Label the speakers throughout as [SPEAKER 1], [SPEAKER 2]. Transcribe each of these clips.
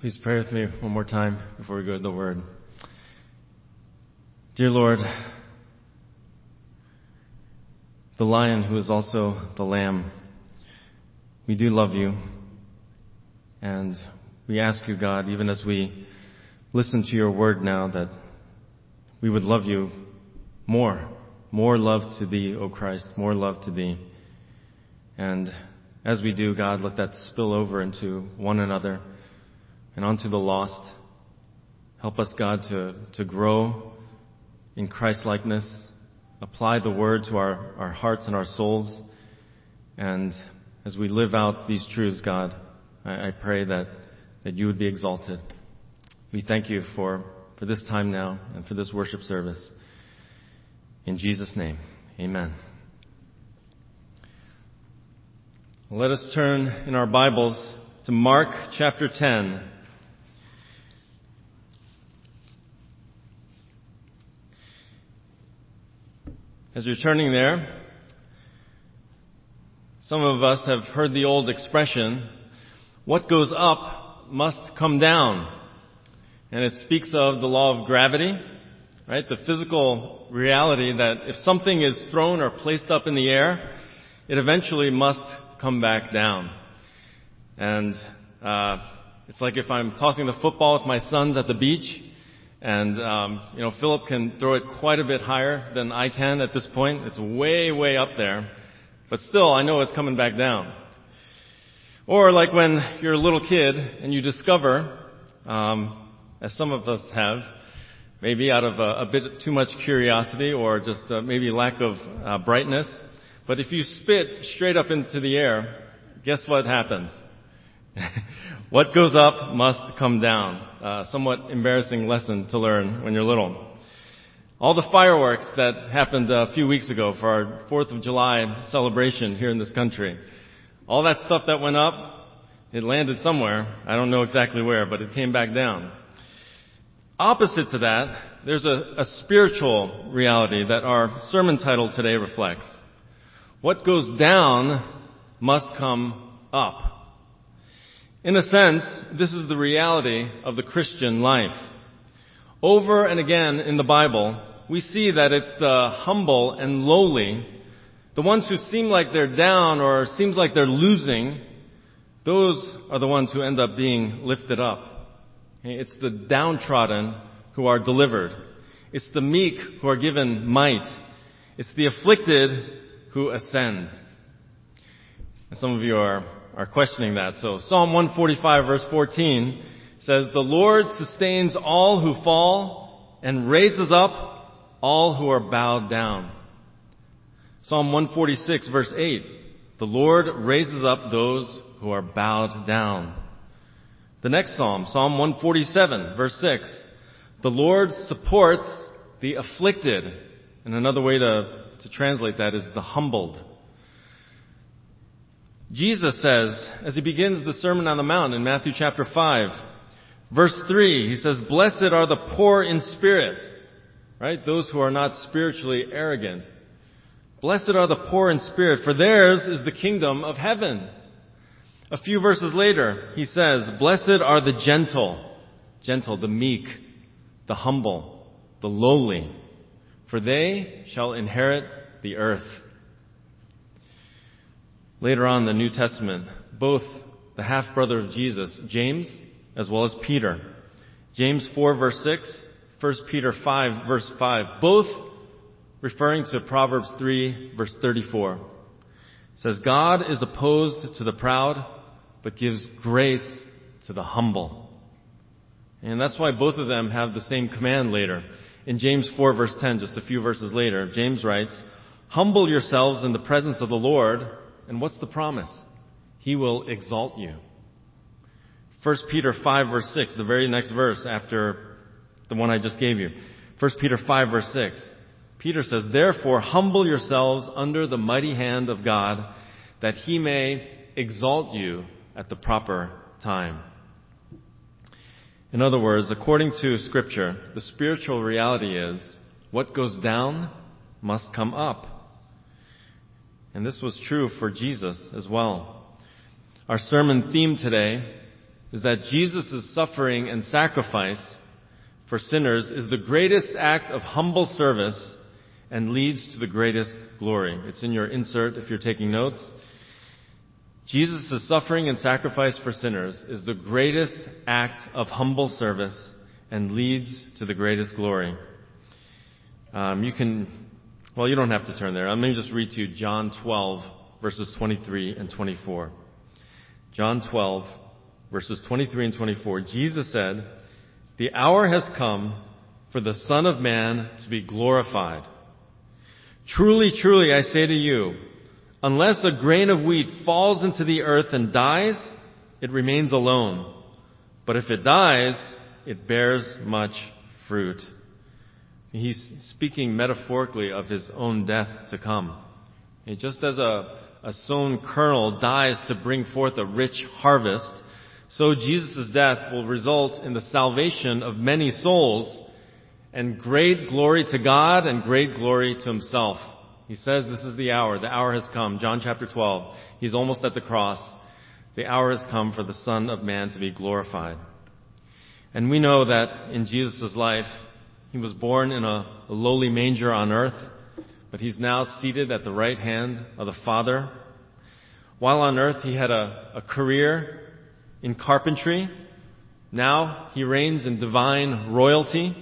[SPEAKER 1] Please pray with me one more time before we go to the Word. Dear Lord, the lion who is also the lamb, we do love you. And we ask you, God, even as we listen to your word now, that we would love you more. More love to thee, O Christ, more love to thee. And as we do, God, let that spill over into one another and onto the lost. Help us, God, to, to grow in Christ likeness, apply the word to our, our hearts and our souls. And as we live out these truths, God, I, I pray that, that you would be exalted. We thank you for, for this time now and for this worship service. In Jesus' name, amen. Let us turn in our Bibles to Mark chapter 10. As you're turning there, some of us have heard the old expression, what goes up must come down. And it speaks of the law of gravity, right? The physical reality that if something is thrown or placed up in the air, it eventually must come back down. And uh, it's like if I'm tossing the football with my sons at the beach, and, um, you know, Philip can throw it quite a bit higher than I can at this point. It's way, way up there. But still, I know it's coming back down. Or like when you're a little kid and you discover, um, as some of us have, maybe out of a, a bit too much curiosity or just uh, maybe lack of uh, brightness, but if you spit straight up into the air, guess what happens? what goes up must come down. Somewhat embarrassing lesson to learn when you're little. All the fireworks that happened a few weeks ago for our 4th of July celebration here in this country, all that stuff that went up, it landed somewhere. I don't know exactly where, but it came back down. Opposite to that, there's a, a spiritual reality that our sermon title today reflects. What goes down must come up. In a sense, this is the reality of the Christian life. Over and again in the Bible, we see that it's the humble and lowly, the ones who seem like they're down or seems like they're losing, those are the ones who end up being lifted up. It's the downtrodden who are delivered. It's the meek who are given might. It's the afflicted who ascend. And some of you are are questioning that. So Psalm 145 verse 14 says, The Lord sustains all who fall and raises up all who are bowed down. Psalm 146 verse 8, The Lord raises up those who are bowed down. The next Psalm, Psalm 147 verse 6, The Lord supports the afflicted. And another way to, to translate that is the humbled. Jesus says, as he begins the Sermon on the Mount in Matthew chapter 5, verse 3, he says, Blessed are the poor in spirit, right? Those who are not spiritually arrogant. Blessed are the poor in spirit, for theirs is the kingdom of heaven. A few verses later, he says, Blessed are the gentle, gentle, the meek, the humble, the lowly, for they shall inherit the earth. Later on in the New Testament, both the half brother of Jesus, James, as well as Peter, James 4 verse 6, 1 Peter 5 verse 5, both referring to Proverbs 3 verse 34, says, God is opposed to the proud, but gives grace to the humble. And that's why both of them have the same command later. In James 4 verse 10, just a few verses later, James writes, Humble yourselves in the presence of the Lord, and what's the promise? He will exalt you. 1 Peter 5 verse 6, the very next verse after the one I just gave you. 1 Peter 5 verse 6. Peter says, Therefore humble yourselves under the mighty hand of God, that he may exalt you at the proper time. In other words, according to scripture, the spiritual reality is, what goes down must come up. And this was true for Jesus as well. Our sermon theme today is that Jesus' suffering and sacrifice for sinners is the greatest act of humble service and leads to the greatest glory. It's in your insert if you're taking notes. Jesus' suffering and sacrifice for sinners is the greatest act of humble service and leads to the greatest glory. Um, you can, well, you don't have to turn there. Let me just read to you John 12, verses 23 and 24. John 12, verses 23 and 24. Jesus said, The hour has come for the Son of Man to be glorified. Truly, truly, I say to you, unless a grain of wheat falls into the earth and dies, it remains alone. But if it dies, it bears much fruit. He's speaking metaphorically of his own death to come. And just as a, a sown kernel dies to bring forth a rich harvest, so Jesus' death will result in the salvation of many souls and great glory to God and great glory to himself. He says this is the hour. The hour has come. John chapter 12. He's almost at the cross. The hour has come for the Son of Man to be glorified. And we know that in Jesus' life, he was born in a, lowly manger on earth, but he's now seated at the right hand of the Father. While on earth, he had a, a career in carpentry. Now he reigns in divine royalty.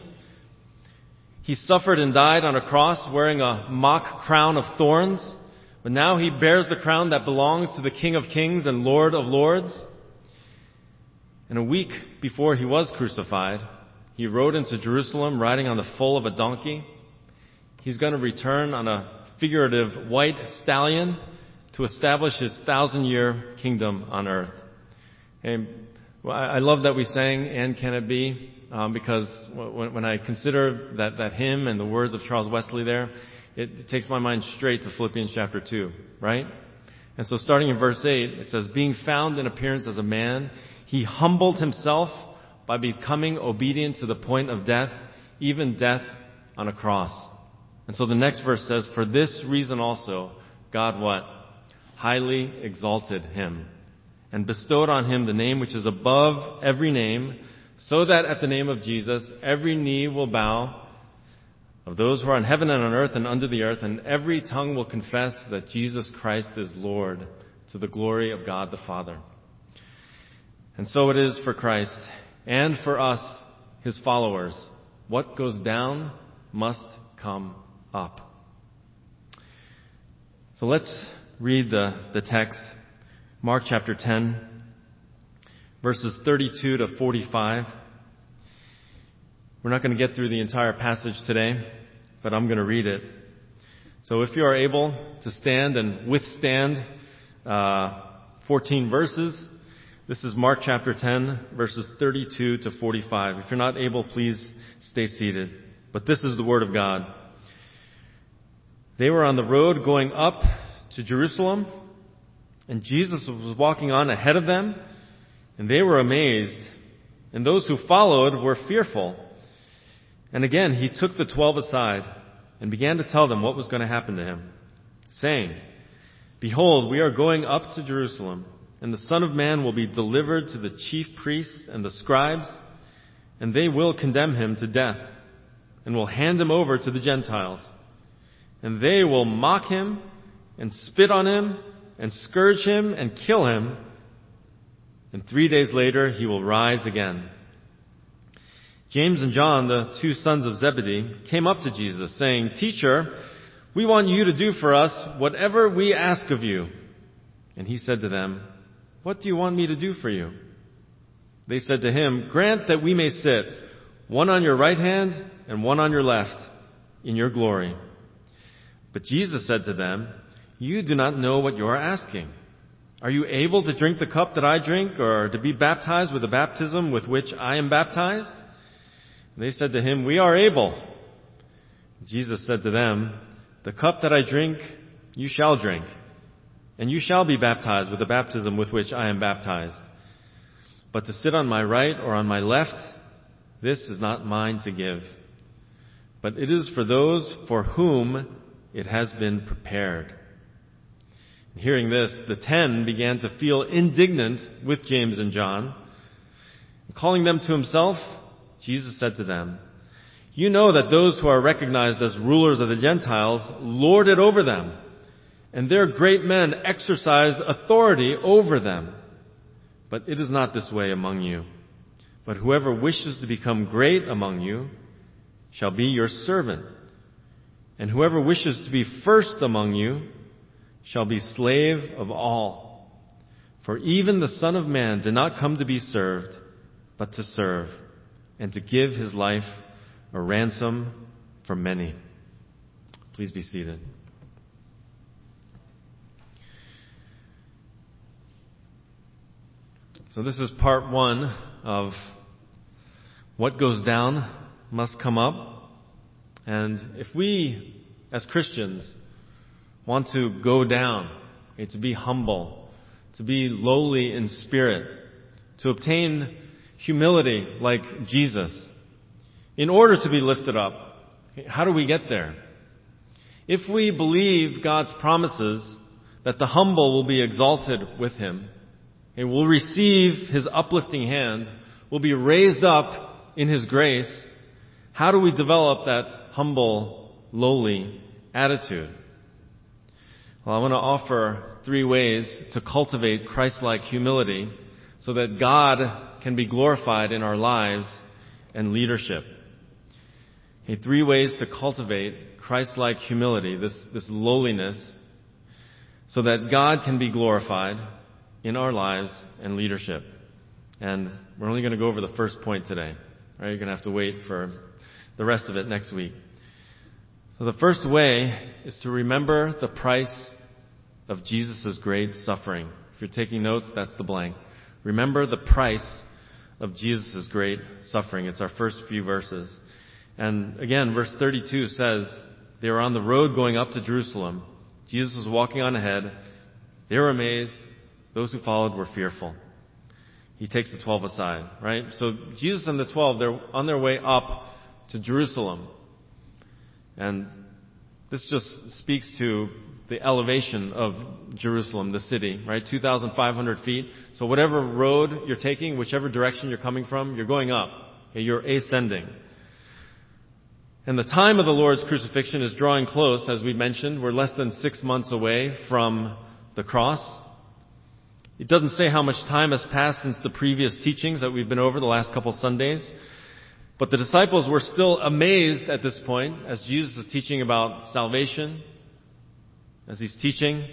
[SPEAKER 1] He suffered and died on a cross wearing a mock crown of thorns, but now he bears the crown that belongs to the King of Kings and Lord of Lords. And a week before he was crucified, he rode into Jerusalem riding on the foal of a donkey. He's going to return on a figurative white stallion to establish his thousand year kingdom on earth. And I love that we sang, and can it be? um, because when, when, I consider that, that hymn and the words of Charles Wesley there, it, it takes my mind straight to Philippians chapter 2, right? And so starting in verse 8, it says, Being found in appearance as a man, he humbled himself by becoming obedient to the point of death, even death on a cross. And so the next verse says, For this reason also, God what? Highly exalted him and bestowed on him the name which is above every name, so that at the name of Jesus every knee will bow of those who are in heaven and on earth and under the earth, and every tongue will confess that Jesus Christ is Lord to the glory of God the Father. And so it is for Christ and for us, his followers. What goes down must come up. So let's read the, the text. Mark chapter 10, verses 32 to 45. We're not going to get through the entire passage today, but I'm going to read it. So if you are able to stand and withstand uh, 14 verses, this is Mark chapter 10, verses 32 to 45. If you're not able, please stay seated. But this is the Word of God. They were on the road going up to Jerusalem, and Jesus was walking on ahead of them and they were amazed, and those who followed were fearful. And again, he took the twelve aside and began to tell them what was going to happen to him, saying, Behold, we are going up to Jerusalem, and the Son of Man will be delivered to the chief priests and the scribes, and they will condemn him to death, and will hand him over to the Gentiles. And they will mock him, and spit on him, and scourge him, and kill him, and three days later he will rise again. James and John, the two sons of Zebedee, came up to Jesus saying, Teacher, we want you to do for us whatever we ask of you. And he said to them, What do you want me to do for you? They said to him, Grant that we may sit, one on your right hand and one on your left, in your glory. But Jesus said to them, You do not know what you are asking. Are you able to drink the cup that I drink, or to be baptized with the baptism with which I am baptized? They said to him, We are able. Jesus said to them, The cup that I drink, you shall drink, and you shall be baptized with the baptism with which I am baptized. But to sit on my right or on my left, this is not mine to give, but it is for those for whom it has been prepared. Hearing this, the ten began to feel indignant with James and John. calling them to himself, Jesus said to them, You know that those who are recognized as rulers of the Gentiles lord it over them, and their great men exercise authority over them. But it is not this way among you. But whoever wishes to become great among you shall be your servant. And whoever wishes to be first among you shall be slave of all. For even the Son of Man did not come to be served, but to serve, and to give his life a ransom for many. Please be seated. So this is part one of what goes down must come up. And if we, as Christians, want to go down, okay, to be humble, to be lowly in spirit, to obtain humility like Jesus, in order to be lifted up, okay, how do we get there? If we believe God's promises that the humble will be exalted with Him, okay, will receive His uplifting hand, will be raised up in His grace, how do we develop that humble, lowly attitude? Well, I want to offer three ways to cultivate Christ-like humility so that God can be glorified in our lives and leadership. Okay, three ways to cultivate Christ-like humility, this, this lowliness, so that God can be glorified in our lives and leadership. And we're only going to go over the first point today. Right? You're going to have to wait for the rest of it next week. So the first way is to remember the price of Jesus' great suffering. If you're taking notes, that's the blank. Remember the price of Jesus' great suffering. It's our first few verses. And again, verse 32 says, they were on the road going up to Jerusalem. Jesus was walking on ahead. They were amazed. Those who followed were fearful. He takes the twelve aside, right? So Jesus and the twelve, they're on their way up to Jerusalem. And this just speaks to the elevation of Jerusalem, the city, right? 2,500 feet. So whatever road you're taking, whichever direction you're coming from, you're going up. Okay, you're ascending. And the time of the Lord's crucifixion is drawing close, as we mentioned. We're less than six months away from the cross. It doesn't say how much time has passed since the previous teachings that we've been over the last couple Sundays. But the disciples were still amazed at this point as Jesus is teaching about salvation, as he's teaching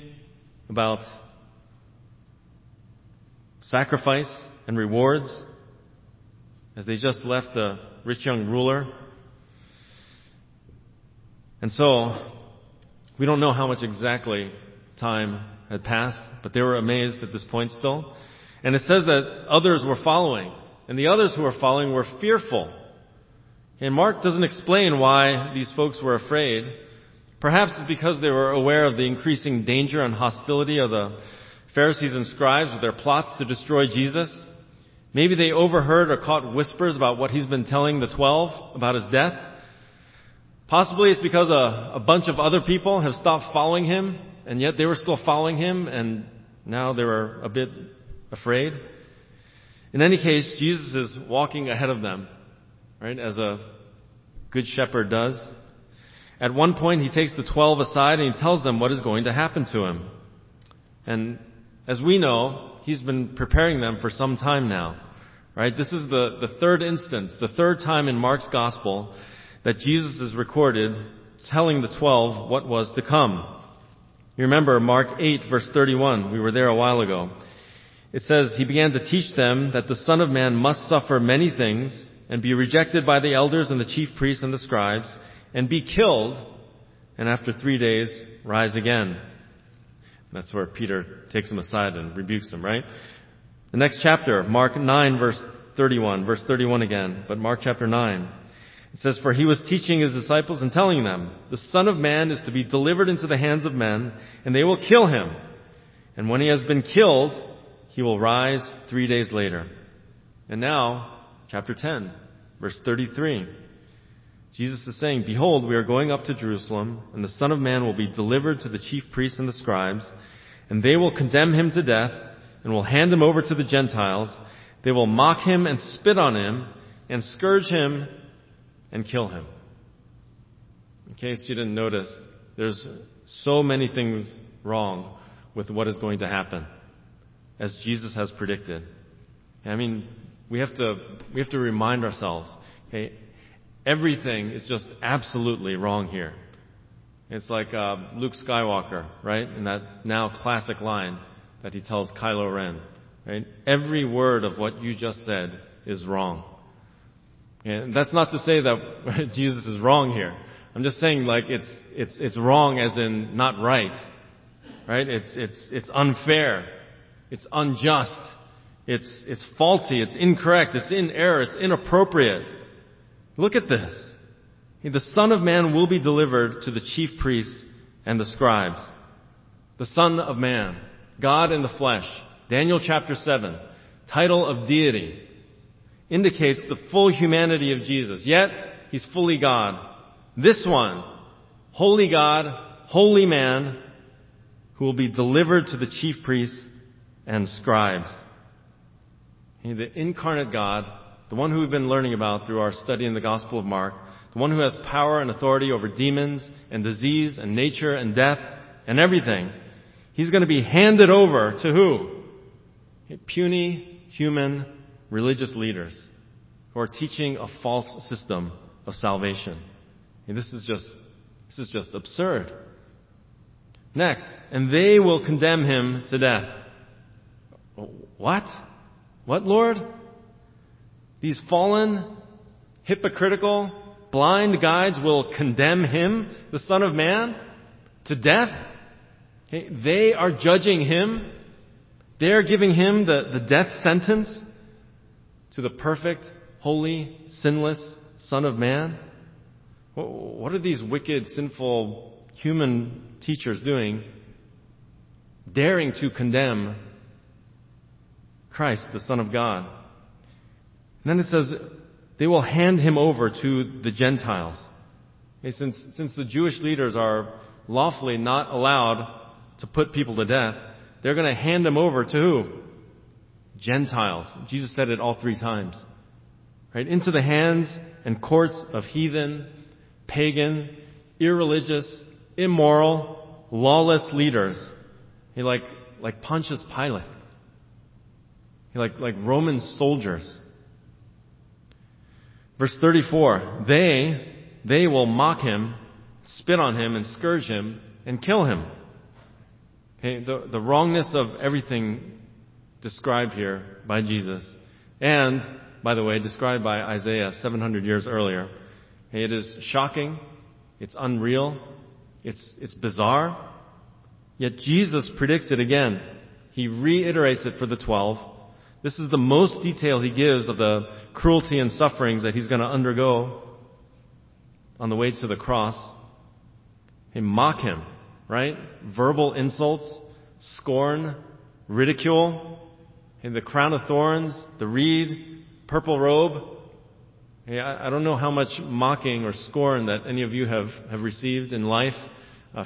[SPEAKER 1] about sacrifice and rewards, as they just left the rich young ruler. And so, we don't know how much exactly time had passed, but they were amazed at this point still. And it says that others were following, and the others who were following were fearful. And Mark doesn't explain why these folks were afraid. Perhaps it's because they were aware of the increasing danger and hostility of the Pharisees and scribes with their plots to destroy Jesus. Maybe they overheard or caught whispers about what he's been telling the twelve about his death. Possibly it's because a, a bunch of other people have stopped following him, and yet they were still following him, and now they were a bit afraid. In any case, Jesus is walking ahead of them, right, as a good shepherd does. At one point, he takes the twelve aside and he tells them what is going to happen to him. And as we know, he's been preparing them for some time now. Right? This is the, the third instance, the third time in Mark's gospel that Jesus is recorded telling the twelve what was to come. You remember Mark 8 verse 31. We were there a while ago. It says, He began to teach them that the Son of Man must suffer many things and be rejected by the elders and the chief priests and the scribes and be killed and after three days rise again. That's where Peter takes him aside and rebukes him, right? The next chapter, Mark 9 verse 31, verse 31 again, but Mark chapter 9. It says, For he was teaching his disciples and telling them, The Son of Man is to be delivered into the hands of men, and they will kill him. And when he has been killed, he will rise three days later. And now, chapter 10, verse 33. Jesus is saying, Behold, we are going up to Jerusalem, and the Son of Man will be delivered to the chief priests and the scribes, and they will condemn him to death, and will hand him over to the Gentiles, They will mock him and spit on him and scourge him and kill him. In case you didn't notice, there's so many things wrong with what is going to happen as Jesus has predicted. I mean, we have to, we have to remind ourselves, okay, everything is just absolutely wrong here. It's like uh, Luke Skywalker, right? In that now classic line that he tells Kylo Ren, right? Every word of what you just said is wrong. And that's not to say that Jesus is wrong here. I'm just saying like it's, it's, it's wrong as in not right. Right? It's, it's, it's unfair. It's unjust. It's, it's faulty. It's incorrect. It's in error. It's inappropriate. Look at this. The Son of Man will be delivered to the chief priests and the scribes. The Son of Man. God in the flesh. Daniel chapter 7. Title of deity. Indicates the full humanity of Jesus. Yet, He's fully God. This one, holy God, holy man, who will be delivered to the chief priests and scribes. The incarnate God, the one who we've been learning about through our study in the Gospel of Mark, the one who has power and authority over demons and disease and nature and death and everything, he's going to be handed over to who? A puny human religious leaders who are teaching a false system of salvation. And this is just, this is just absurd. Next, and they will condemn him to death. What? What, Lord? These fallen, hypocritical, blind guides will condemn him, the Son of Man, to death? They are judging him. They're giving him the, the death sentence to the perfect, holy, sinless Son of Man. What are these wicked, sinful human teachers doing? Daring to condemn Christ, the Son of God. And then it says, they will hand him over to the Gentiles. Okay, since, since the Jewish leaders are lawfully not allowed to put people to death, they're going to hand him over to who? Gentiles. Jesus said it all three times. Right? Into the hands and courts of heathen, pagan, irreligious, immoral, lawless leaders. He like, like Pontius Pilate. He like, like Roman soldiers. Verse 34, they, they will mock him, spit on him, and scourge him, and kill him. Okay, the, the wrongness of everything described here by Jesus, and, by the way, described by Isaiah 700 years earlier, it is shocking. It's unreal. It's, it's bizarre. Yet Jesus predicts it again. He reiterates it for the twelve. This is the most detail he gives of the cruelty and sufferings that he's going to undergo on the way to the cross. They mock him, right? Verbal insults, scorn, ridicule, the crown of thorns, the reed, purple robe, Hey, I, don't know how much mocking or scorn that any of you have, have received in life,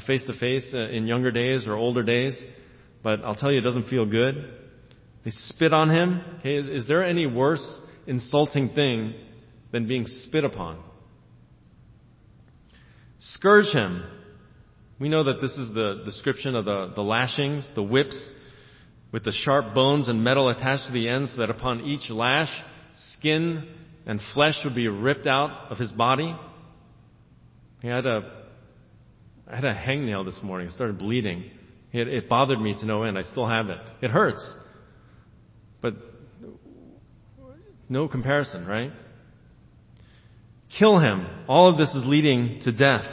[SPEAKER 1] face to face in younger days or older days, but I'll tell you it doesn't feel good. They spit on him. Is, is there any worse insulting thing than being spit upon? Scourge him. We know that this is the description of the, the lashings, the whips, with the sharp bones and metal attached to the ends so that upon each lash, skin and flesh would be ripped out of his body. He had a, I had a hangnail this morning. It started bleeding. It, it bothered me to no end. I still have it. It hurts. But no comparison, right? Kill him. All of this is leading to death.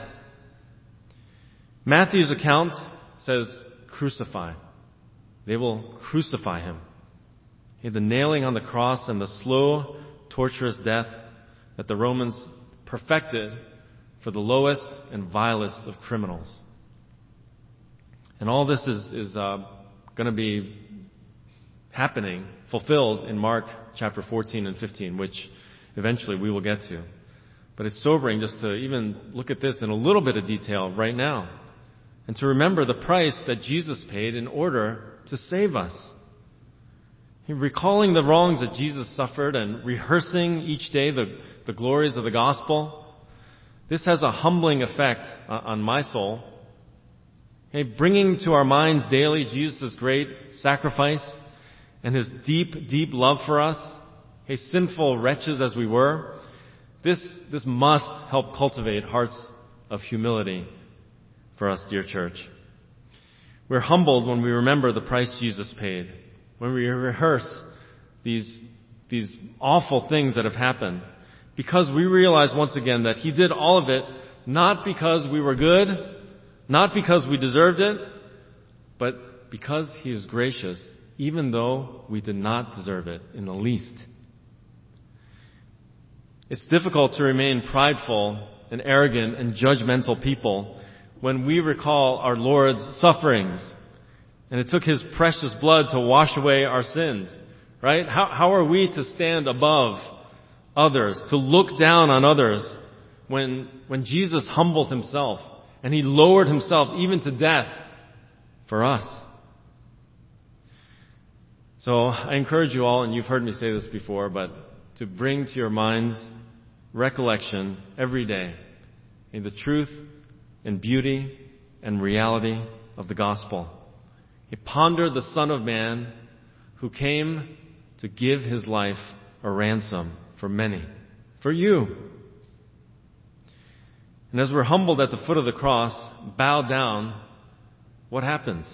[SPEAKER 1] Matthew's account says crucify. They will crucify him. The nailing on the cross and the slow torturous death that the Romans perfected for the lowest and vilest of criminals. And all this is, is uh, going to be happening, fulfilled in Mark chapter 14 and 15, which eventually we will get to. But it's sobering just to even look at this in a little bit of detail right now. And to remember the price that Jesus paid in order to save us. recalling the wrongs that Jesus suffered and rehearsing each day the, the glories of the gospel, this has a humbling effect uh, on my soul. Bringing to our minds daily Jesus' great sacrifice and his deep, deep love for us, okay, sinful wretches as we were, this, this must help cultivate hearts of humility for us, dear church. We're humbled when we remember the price Jesus paid when we rehearse these, these awful things that have happened. Because we realize once again that He did all of it not because we were good, not because we deserved it, but because He is gracious, even though we did not deserve it in the least. It's difficult to remain prideful and arrogant and judgmental people when we recall our Lord's sufferings and it took His precious blood to wash away our sins. Right? How, how are we to stand above others, to look down on others when, when Jesus humbled Himself and He lowered Himself even to death for us? So I encourage you all, and you've heard me say this before, but to bring to your minds recollection every day in the truth and beauty and reality of the gospel. He pondered the Son of Man who came to give his life a ransom for many, for you. And as we're humbled at the foot of the cross, bowed down, what happens?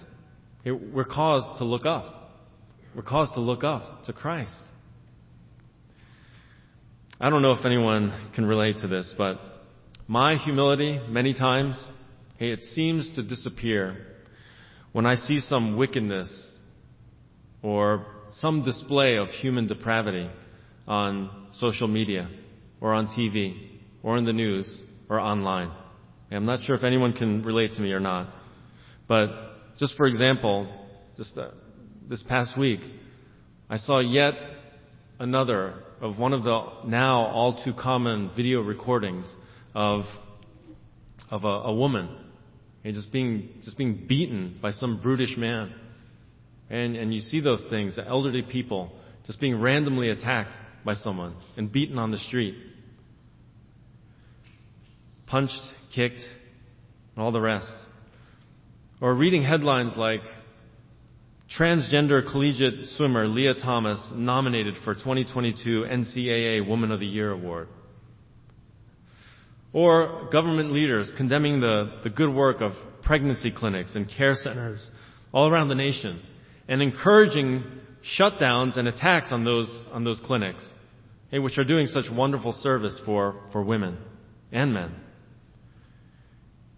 [SPEAKER 1] We're caused to look up. We're caused to look up to Christ. I don't know if anyone can relate to this, but my humility, many times, hey, it seems to disappear when I see some wickedness or some display of human depravity on social media or on TV or in the news or online. I'm not sure if anyone can relate to me or not. But just for example, just uh, this past week, I saw yet another of one of the now all too common video recordings of of a, a woman and just being, just being beaten by some brutish man. And, and you see those things, the elderly people just being randomly attacked by someone and beaten on the street. Punched, kicked, and all the rest. Or reading headlines like, Transgender collegiate swimmer Lia Thomas nominated for 2022 NCAA Woman of the Year award. Or government leaders condemning the, the good work of pregnancy clinics and care centers all around the nation and encouraging shutdowns and attacks on those, on those clinics, hey, which are doing such wonderful service for, for women and men.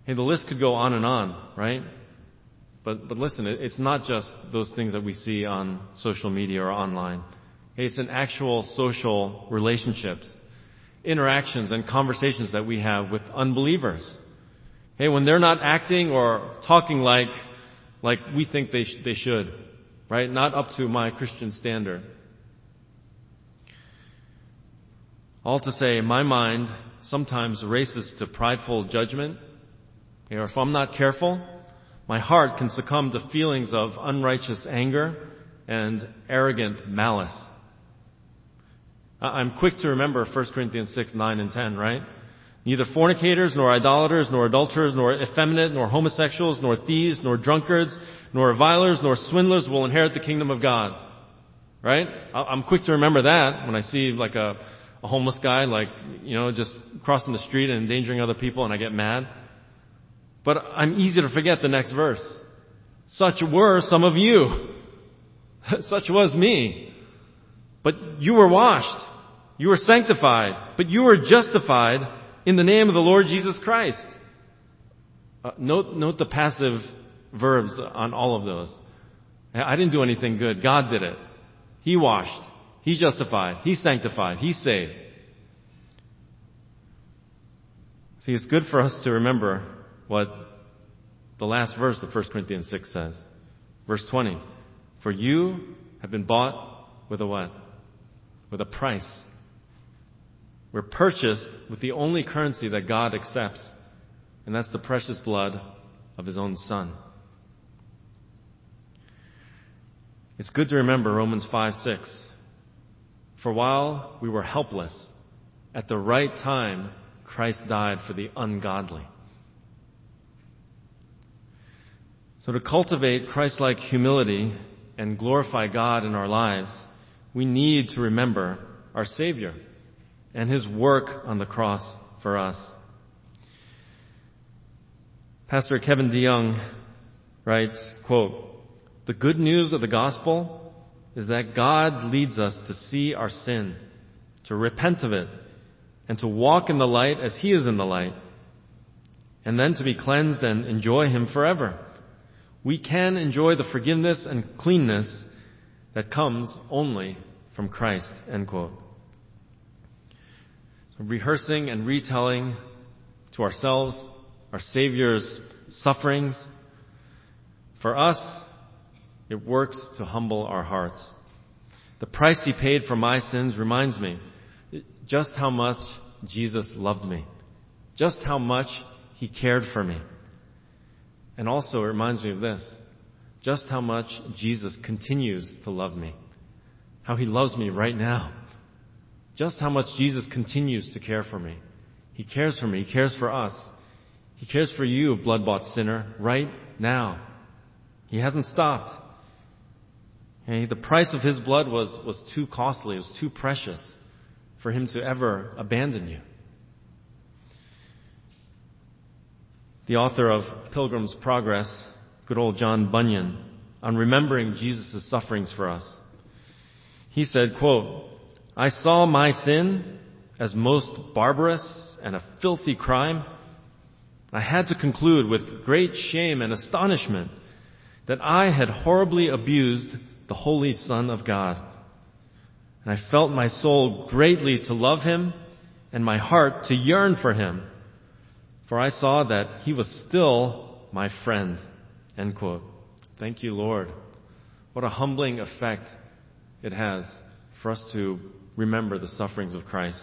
[SPEAKER 1] Hey, the list could go on and on, right? But, but listen, it's not just those things that we see on social media or online. Hey, it's in actual social relationships interactions and conversations that we have with unbelievers. Hey, when they're not acting or talking like, like we think they, sh- they should, right? Not up to my Christian standard. All to say, my mind sometimes races to prideful judgment, or if I'm not careful, my heart can succumb to feelings of unrighteous anger and arrogant malice. I'm quick to remember 1 Corinthians 6, 9, and 10, right? Neither fornicators, nor idolaters, nor adulterers, nor effeminate, nor homosexuals, nor thieves, nor drunkards, nor revilers, nor swindlers will inherit the kingdom of God. Right? I'm quick to remember that when I see like a, a homeless guy, like, you know, just crossing the street and endangering other people and I get mad. But I'm easy to forget the next verse. Such were some of you. Such was me. But you were washed. You were sanctified, but you were justified in the name of the Lord Jesus Christ. Uh, note, note the passive verbs on all of those. I didn't do anything good. God did it. He washed. He justified. He sanctified. He saved. See, it's good for us to remember what the last verse of 1 Corinthians 6 says. Verse 20. For you have been bought with a what? With a price. We're purchased with the only currency that God accepts, and that's the precious blood of His own Son. It's good to remember Romans 5 6. For while we were helpless, at the right time, Christ died for the ungodly. So to cultivate Christ-like humility and glorify God in our lives, we need to remember our Savior and His work on the cross for us. Pastor Kevin DeYoung writes, quote, The good news of the gospel is that God leads us to see our sin, to repent of it, and to walk in the light as He is in the light, and then to be cleansed and enjoy Him forever. We can enjoy the forgiveness and cleanness that comes only from Christ. End quote. Rehearsing and retelling to ourselves our Savior's sufferings, for us, it works to humble our hearts. The price He paid for my sins reminds me just how much Jesus loved me, just how much He cared for me. And also it reminds me of this, just how much Jesus continues to love me, how He loves me right now, just how much Jesus continues to care for me. He cares for me, He cares for us. He cares for you, blood-bought sinner, right now. He hasn't stopped. The price of His blood was, was too costly, it was too precious for Him to ever abandon you. The author of Pilgrim's Progress, good old John Bunyan, on remembering Jesus' sufferings for us. He said, quote, I saw my sin as most barbarous and a filthy crime I had to conclude with great shame and astonishment that I had horribly abused the Holy Son of God. And I felt my soul greatly to love him and my heart to yearn for him. For I saw that he was still my friend. End quote. Thank you, Lord. What a humbling effect it has for us to remember the sufferings of Christ.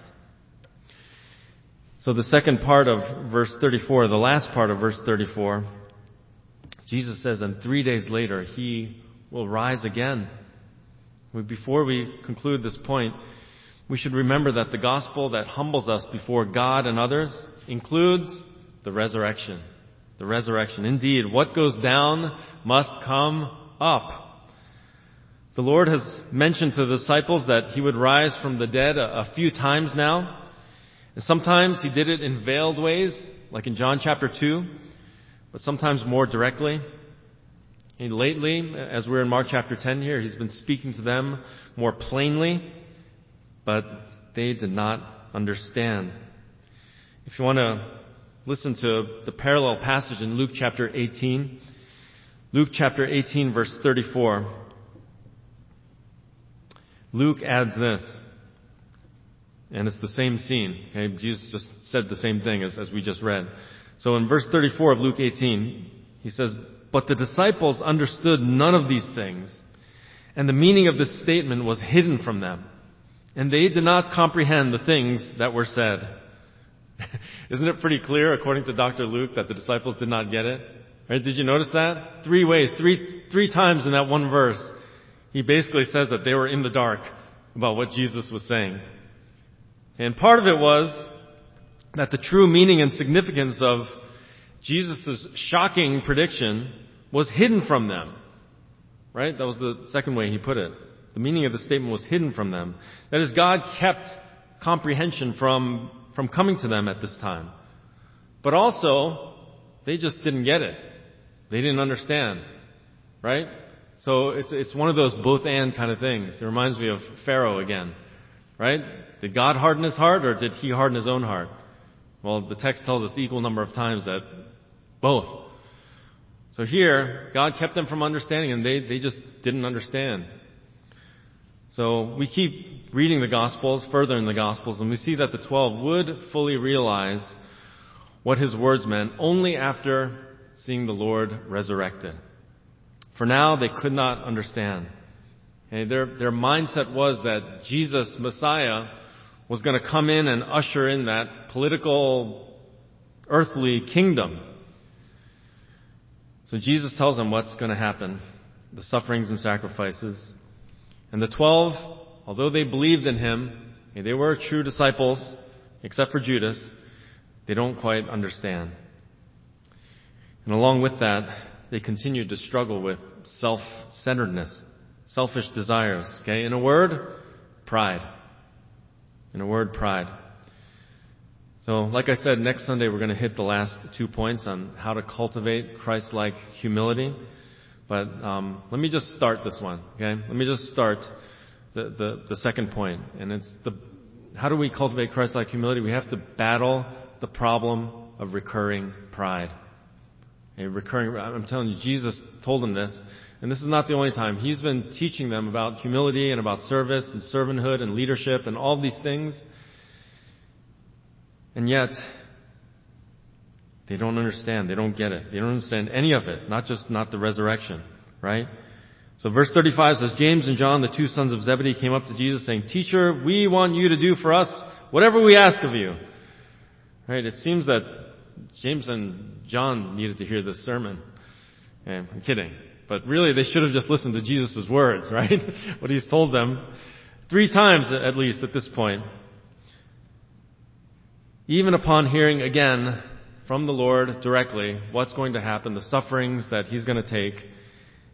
[SPEAKER 1] So the second part of verse 34, the last part of verse 34, Jesus says, and three days later, he will rise again. Before we conclude this point, we should remember that the gospel that humbles us before God and others includes the resurrection. The resurrection. Indeed, what goes down must come up. The Lord has mentioned to the disciples that he would rise from the dead a, a few times now. And sometimes he did it in veiled ways, like in John chapter 2, but sometimes more directly. And lately, as we're in Mark chapter 10 here, he's been speaking to them more plainly, but they did not understand. If you want to listen to the parallel passage in Luke chapter 18, Luke chapter 18 verse 34, Luke adds this. And it's the same scene. Okay? Jesus just said the same thing as, as we just read. So in verse 34 of Luke 18, he says, But the disciples understood none of these things, and the meaning of this statement was hidden from them, and they did not comprehend the things that were said. Isn't it pretty clear, according to Dr. Luke, that the disciples did not get it? Right? Did you notice that? Three ways, three, three times in that one verse, he basically says that they were in the dark about what Jesus was saying. And part of it was that the true meaning and significance of Jesus' shocking prediction was hidden from them. Right? That was the second way he put it. The meaning of the statement was hidden from them. That is, God kept comprehension from, from coming to them at this time. But also, they just didn't get it. They didn't understand. Right? So it's, it's one of those both and kind of things. It reminds me of Pharaoh again. Right? Did God harden his heart or did he harden his own heart? Well, the text tells us equal number of times that both. So here, God kept them from understanding and they, they just didn't understand. So we keep reading the Gospels, further in the Gospels, and we see that the twelve would fully realize what his words meant only after seeing the Lord resurrected. For now, they could not understand. And their, their mindset was that Jesus, Messiah, was going to come in and usher in that political, earthly kingdom. So Jesus tells them what's going to happen. the sufferings and sacrifices. And the twelve, although they believed in him, they were true disciples, except for Judas, they don't quite understand. And along with that, they continued to struggle with self-centeredness, selfish desires. Okay? In a word, pride. In a word, pride. So, like I said, next Sunday we're going to hit the last two points on how to cultivate Christ-like humility. But um, let me just start this one, okay? Let me just start the, the, the second point, and it's the how do we cultivate Christ-like humility? We have to battle the problem of recurring pride. A recurring, I'm telling you, Jesus told them this, and this is not the only time. He's been teaching them about humility and about service and servanthood and leadership and all these things. And yet, they don't understand. They don't get it. They don't understand any of it. Not just not the resurrection, right? So verse 35 says, James and John, the two sons of Zebedee, came up to Jesus saying, Teacher, we want you to do for us whatever we ask of you. Right? It seems that James and John needed to hear this sermon. And I'm kidding. But really, they should have just listened to Jesus' words, right? what he's told them. Three times at least at this point. Even upon hearing again from the Lord directly what's going to happen, the sufferings that he's going to take,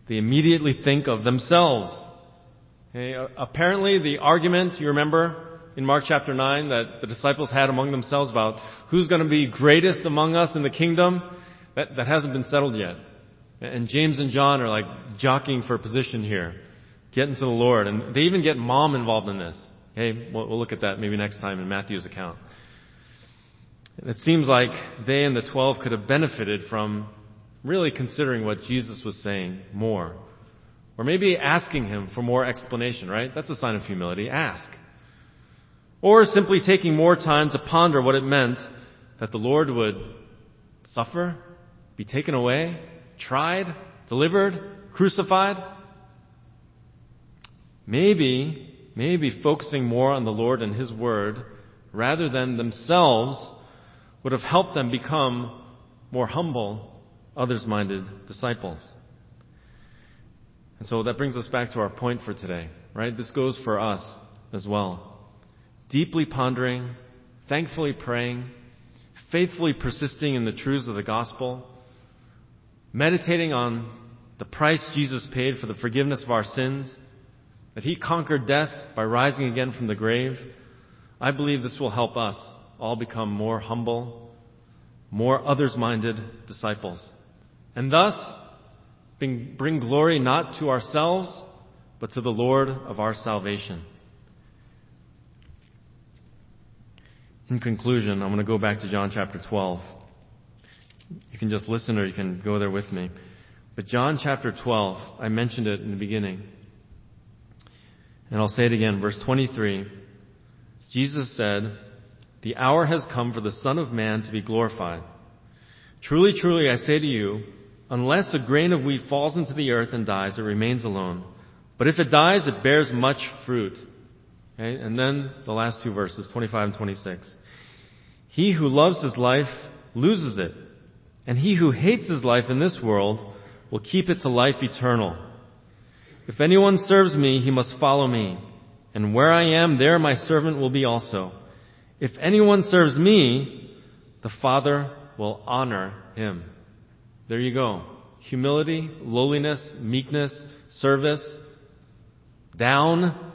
[SPEAKER 1] they immediately think of themselves. Okay? Apparently the argument, you remember, in Mark chapter 9 that the disciples had among themselves about who's going to be greatest among us in the kingdom, that, that hasn't been settled yet. And James and John are like jockeying for position here, getting to the Lord. And they even get mom involved in this. Okay, we'll, we'll look at that maybe next time in Matthew's account. It seems like they and the twelve could have benefited from really considering what Jesus was saying more. Or maybe asking him for more explanation, right? That's a sign of humility. Ask. Or simply taking more time to ponder what it meant that the Lord would suffer, be taken away, tried, delivered, crucified. Maybe, maybe focusing more on the Lord and His Word rather than themselves would have helped them become more humble, others minded disciples. And so that brings us back to our point for today, right? This goes for us as well. Deeply pondering, thankfully praying, faithfully persisting in the truths of the gospel, meditating on the price Jesus paid for the forgiveness of our sins, that He conquered death by rising again from the grave, I believe this will help us all become more humble, more others minded disciples. And thus, bring, bring glory not to ourselves, but to the Lord of our salvation. In conclusion, I'm going to go back to John chapter 12. You can just listen or you can go there with me. But John chapter 12, I mentioned it in the beginning. And I'll say it again, verse 23. Jesus said, the hour has come for the Son of Man to be glorified. Truly, truly, I say to you, unless a grain of wheat falls into the earth and dies, it remains alone. But if it dies, it bears much fruit. Okay? And then the last two verses, 25 and 26. He who loves his life loses it. And he who hates his life in this world will keep it to life eternal. If anyone serves me, he must follow me. And where I am, there my servant will be also. If anyone serves me, the Father will honor him. There you go. Humility, lowliness, meekness, service, down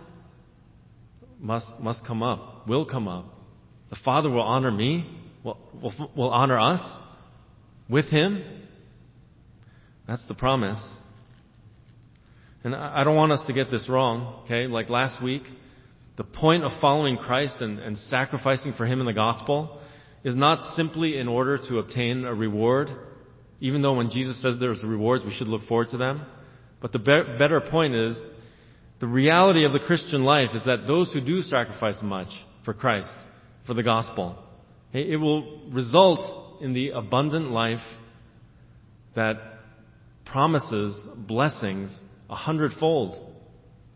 [SPEAKER 1] must, must come up, will come up. The Father will honor me, will, will, will honor us with Him. That's the promise. And I don't want us to get this wrong, okay? Like last week, the point of following Christ and, and sacrificing for Him in the gospel is not simply in order to obtain a reward, even though when Jesus says there's rewards, we should look forward to them. But the be- better point is the reality of the Christian life is that those who do sacrifice much for Christ, for the gospel, it will result in the abundant life that promises blessings a hundredfold.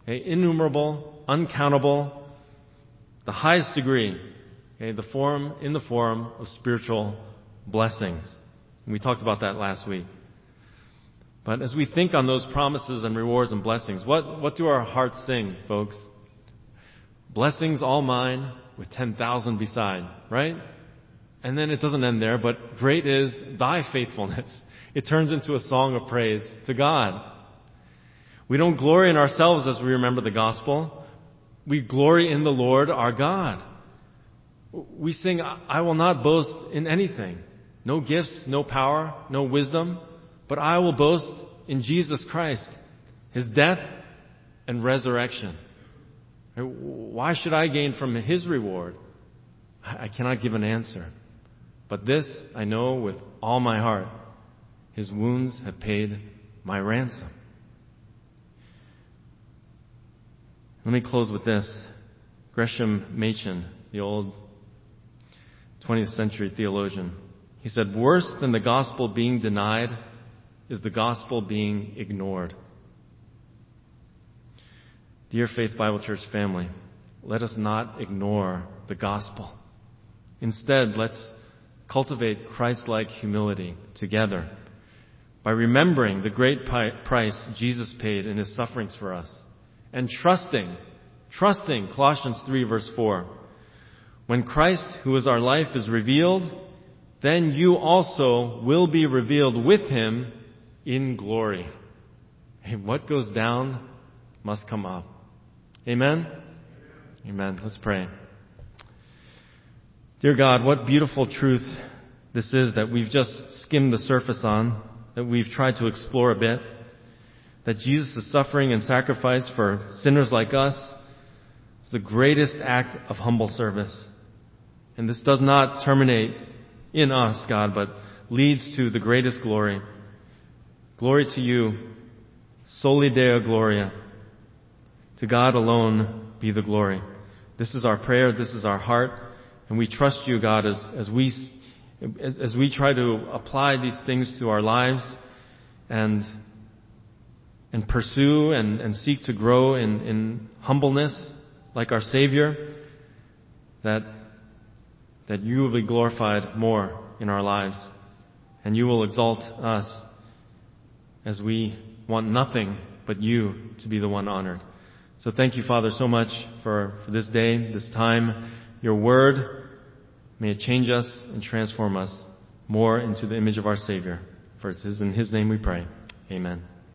[SPEAKER 1] Innumerable uncountable, the highest degree, the form, in the form of spiritual blessings. And we talked about that last week. But as we think on those promises and rewards and blessings, what, what do our hearts sing, folks? Blessings all mine with 10,000 beside, right? And then it doesn't end there, but great is thy faithfulness. It turns into a song of praise to God. We don't glory in ourselves as we remember the gospel. We glory in the Lord our God. We sing, I will not boast in anything. No gifts, no power, no wisdom, but I will boast in Jesus Christ, His death and resurrection. Why should I gain from His reward? I cannot give an answer. But this I know with all my heart. His wounds have paid my ransom. Let me close with this. Gresham Machen, the old 20th century theologian, he said, worse than the gospel being denied is the gospel being ignored. Dear Faith Bible Church family, let us not ignore the gospel. Instead, let's cultivate Christ-like humility together by remembering the great price Jesus paid in his sufferings for us and trusting, trusting Colossians 3 verse 4. When Christ, who is our life, is revealed, then you also will be revealed with him in glory. Hey, what goes down must come up. Amen? Amen. Let's pray. Dear God, what beautiful truth this is that we've just skimmed the surface on, that we've tried to explore a bit that Jesus' suffering and sacrifice for sinners like us is the greatest act of humble service. And this does not terminate in us, God, but leads to the greatest glory. Glory to you, soli Deo Gloria. To God alone be the glory. This is our prayer, this is our heart, and we trust you, God, as, as we, as, as we try to apply these things to our lives and and pursue and, and seek to grow in, in humbleness like our Savior, that, that you will be glorified more in our lives and you will exalt us as we want nothing but you to be the one honored. So thank you, Father, so much for, for this day, this time, your word. May it change us and transform us more into the image of our Savior. For it is in His name we pray. Amen.